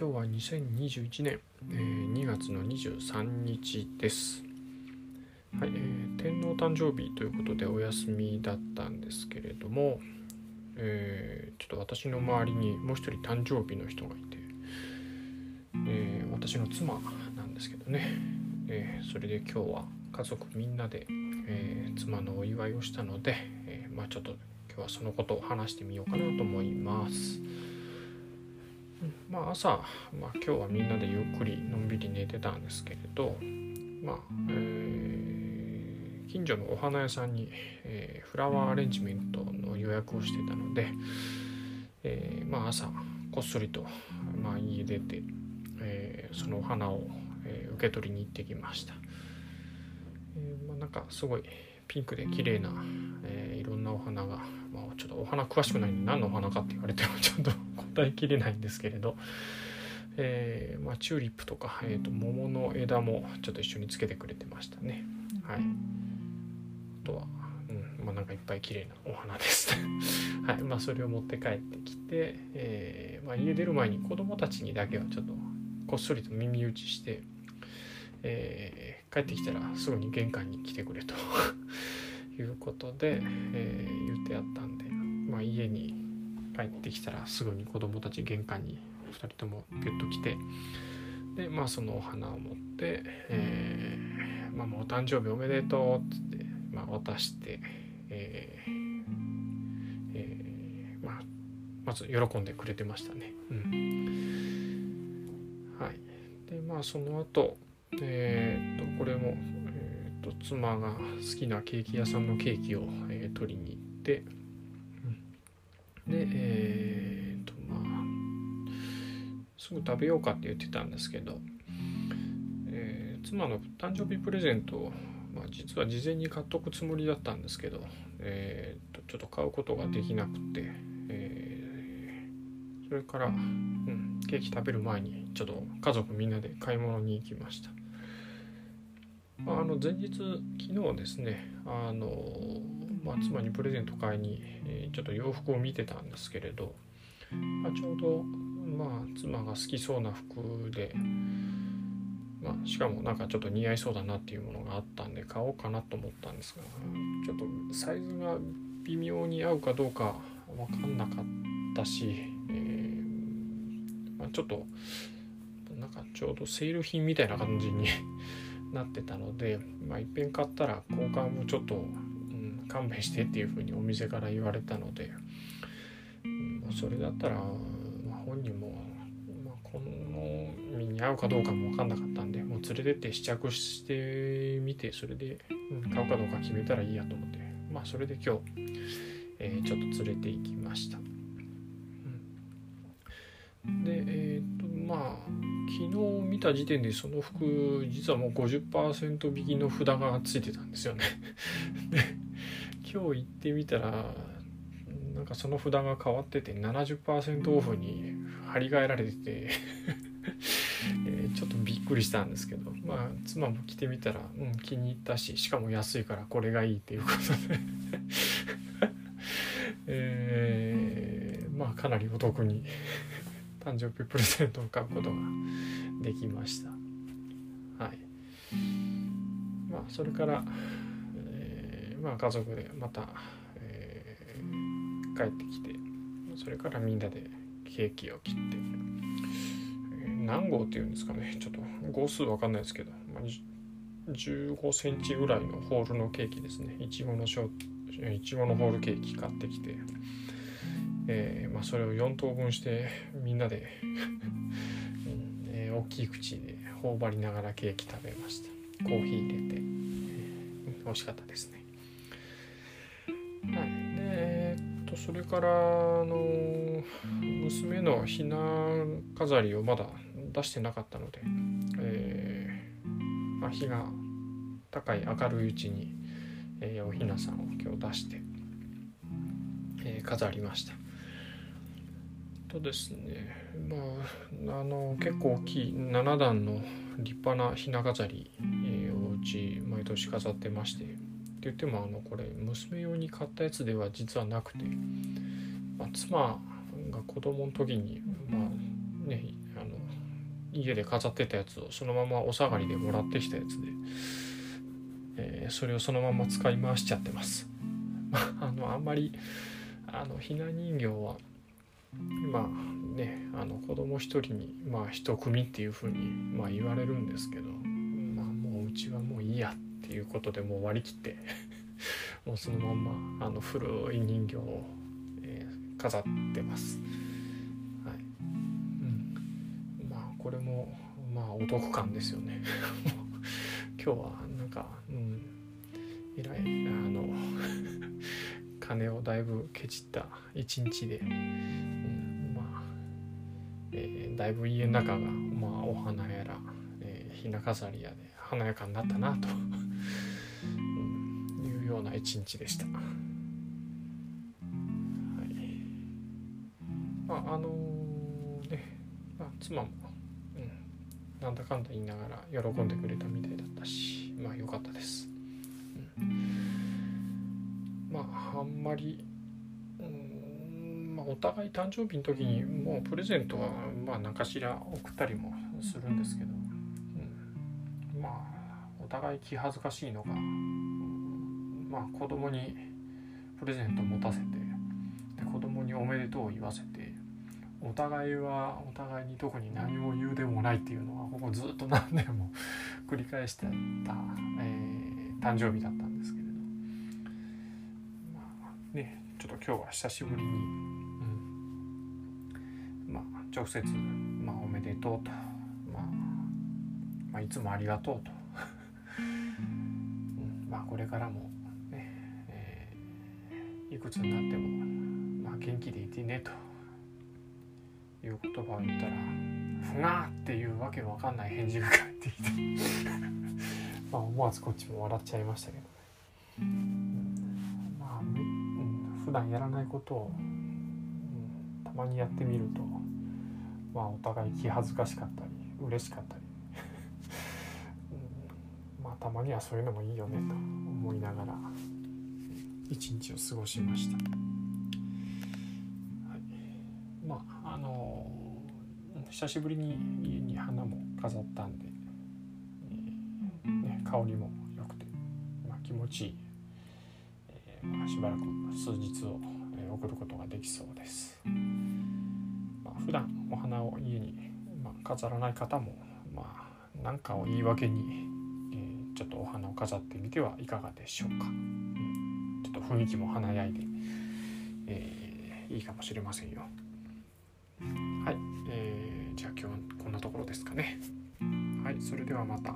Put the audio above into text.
今日は2021年、えー、2月の23日です。はい、えー天皇誕生日ということでお休みだったんですけれども、えーちょっと私の周りにもう一人誕生日の人がいて、えー私の妻なんですけどね、えーそれで今日は家族みんなで、えー妻のお祝いをしたので、えーまあちょっと今日はそのことを話してみようかなと思います。まあ朝、まあ、今日はみんなでゆっくりのんびり寝てたんですけれど、まあえー近所のお花屋さんに、えーフラワーアレンジメントの予約をしてたので、えーまあ、朝こっそりと、まあ、家出て、えそのお花を、え受け取りに行ってきました、えまあ、なんかすごいピンクで綺麗な、えいろんなお花が、まあ、ちょっとお花詳しくないんで何のお花かって言われてもちょっと答えきれないんですけれど、えーまあ、チューリップとか、えー、と桃の枝もちょっと一緒につけてくれてましたね。はい。あとは、うんまあ、なんかいっぱい綺麗なお花です。はい。まあそれを持って帰ってきて、えーまあ、家出る前に子供たちにだけはちょっとこっそりと耳打ちして、えー帰ってきたらすぐに玄関に来てくれと いうことで、えー言ってやったんで、まあ、家に帰ってきたらすぐに子供たち玄関に2人ともピュッと来てでまあそのお花を持って「えーまあ、もうお誕生日おめでとう」っつって、まあ、渡して、えーえーまあ、まず喜んでくれてましたね。うん、はいでまあその後えーっとこれも、えーっと妻が好きなケーキ屋さんのケーキを、えー取りに行って、すぐ食べようかって言ってたんですけど、えー妻の誕生日プレゼントを、まあ、実は事前に買っとくつもりだったんですけど、えーっとちょっと買うことができなくて、えーそれから、うん、ケーキ食べる前にちょっと家族みんなで買い物に行きました。まああの前日昨日ですねあの、まあ、妻にプレゼント買いに、えーちょっと洋服を見てたんですけれど、まあ、ちょうど、まあ、妻が好きそうな服で、まあ、しかもなんかちょっと似合いそうだなっていうものがあったんで買おうかなと思ったんですがちょっとサイズが微妙に合うかどうか分かんなかったし、えーまあ、ちょっとなんかちょうどセール品みたいな感じに なってたので、まあ、いっぺん買ったら交換もちょっと、うん、勘弁してっていうふうにお店から言われたので、それだったら、まあ、本人も、まあ、この身に合うかどうかも分かんなかったんでもう連れてって試着してみてそれで、買うかどうか決めたらいいやと思ってまあそれで今日、えーちょっと連れて行きました。でえっ、とまあ昨日見た時点でその服実はもう50%引きの札がついてたんですよね。で今日行ってみたらなんかその札が変わってて70%オフに張り替えられてて えーちょっとびっくりしたんですけどまあ妻も着てみたら、うん、気に入ったししかも安いからこれがいいっていうことで。えーまあかなりお得に誕生日プレゼントを買うことができました。はい。まあそれから、えーまあ家族でまた、えー帰ってきてそれからみんなでケーキを切って、えー何号っていうんですかねちょっと号数わかんないですけど、まあ、15センチぐらいのホールのケーキですね。いちごのショいちごのホールケーキ買ってきてえーまあ、それを4等分してみんなで、えー大きい口で頬張りながらケーキ食べました。コーヒー入れて、えー美味しかったですね。はい。とそれからあの娘のひな飾りをまだ出してなかったので、えーまあ、日が高い明るいうちに、えーおひなさんを今日出して、えー飾りました。とですねまああの結構大きい7段の立派なひな飾り、えーをうち毎年飾ってまして言ってもあのこれ娘用に買ったやつでは実はなくて、まあ、妻が子供の時に、まあ、ねあの家で飾ってたやつをそのままお下がりでもらってきたやつで、えー、それをそのまま使い回しちゃってます。あのあんまりあのひな人形はまあねあの子供一人にまあ一組っていうふうにまあ言われるんですけどまあもううちはもういいやっていうことでもう割り切って もうそのまんまあの古い人形を、えー、飾ってます。はいうん、まあこれもまあお得感ですよね。今日はなんか、うん、以来あの 金をだいぶケチった一日で、うん、まあ、えー、だいぶ家の中が、まあ、お花やら、えー、ひな飾りやで華やかになったなとような一日でした。はいまああのー、ね、まあ、妻も、うん、なんだかんだ言いながら喜んでくれたみたいだったしまあ良かったです。うんまああんまりうんまあお互い誕生日の時にもうプレゼントはまあ何かしら送ったりもするんですけど、うん、まあお互い気恥ずかしいのが、まあ子供にプレゼント持たせてで子供におめでとうを言わせてお互いはお互いに特に何も言うでもないっていうのはここずっと何年も 繰り返してた、えー、誕生日だったんですけれど。まあねちょっと今日は久しぶりに、うん、まあ直接、まあ、おめでとうと、まあ、まあいつもありがとうと、うん、まあこれからも、いくつになっても、まあ、元気でいてねという言葉を言ったらふがーっていうわけわかんない返事が返ってきてまあ思わずこっちも笑っちゃいましたけどね。普段やらないことを、うん、たまにやってみるとまあお互い気恥ずかしかったり嬉しかったり、うん、まあたまにはそういうのもいいよねと思いながら一日を過ごしました。はい、まああの久しぶりに家に花も飾ったんで、えーね、香りも良くて、まあ、気持ちいいまあ、しばらく数日を、え送ることができそうです。まあ、普段お花を家に、まあ、飾らない方も、まあ、何かを言い訳に、え、ちょっとお花を飾ってみてはいかがでしょうか。雰囲気も華やいで、えー、いいかもしれませんよ。はい、えー、じゃあ今日はこんなところですかね。はい、それではまた。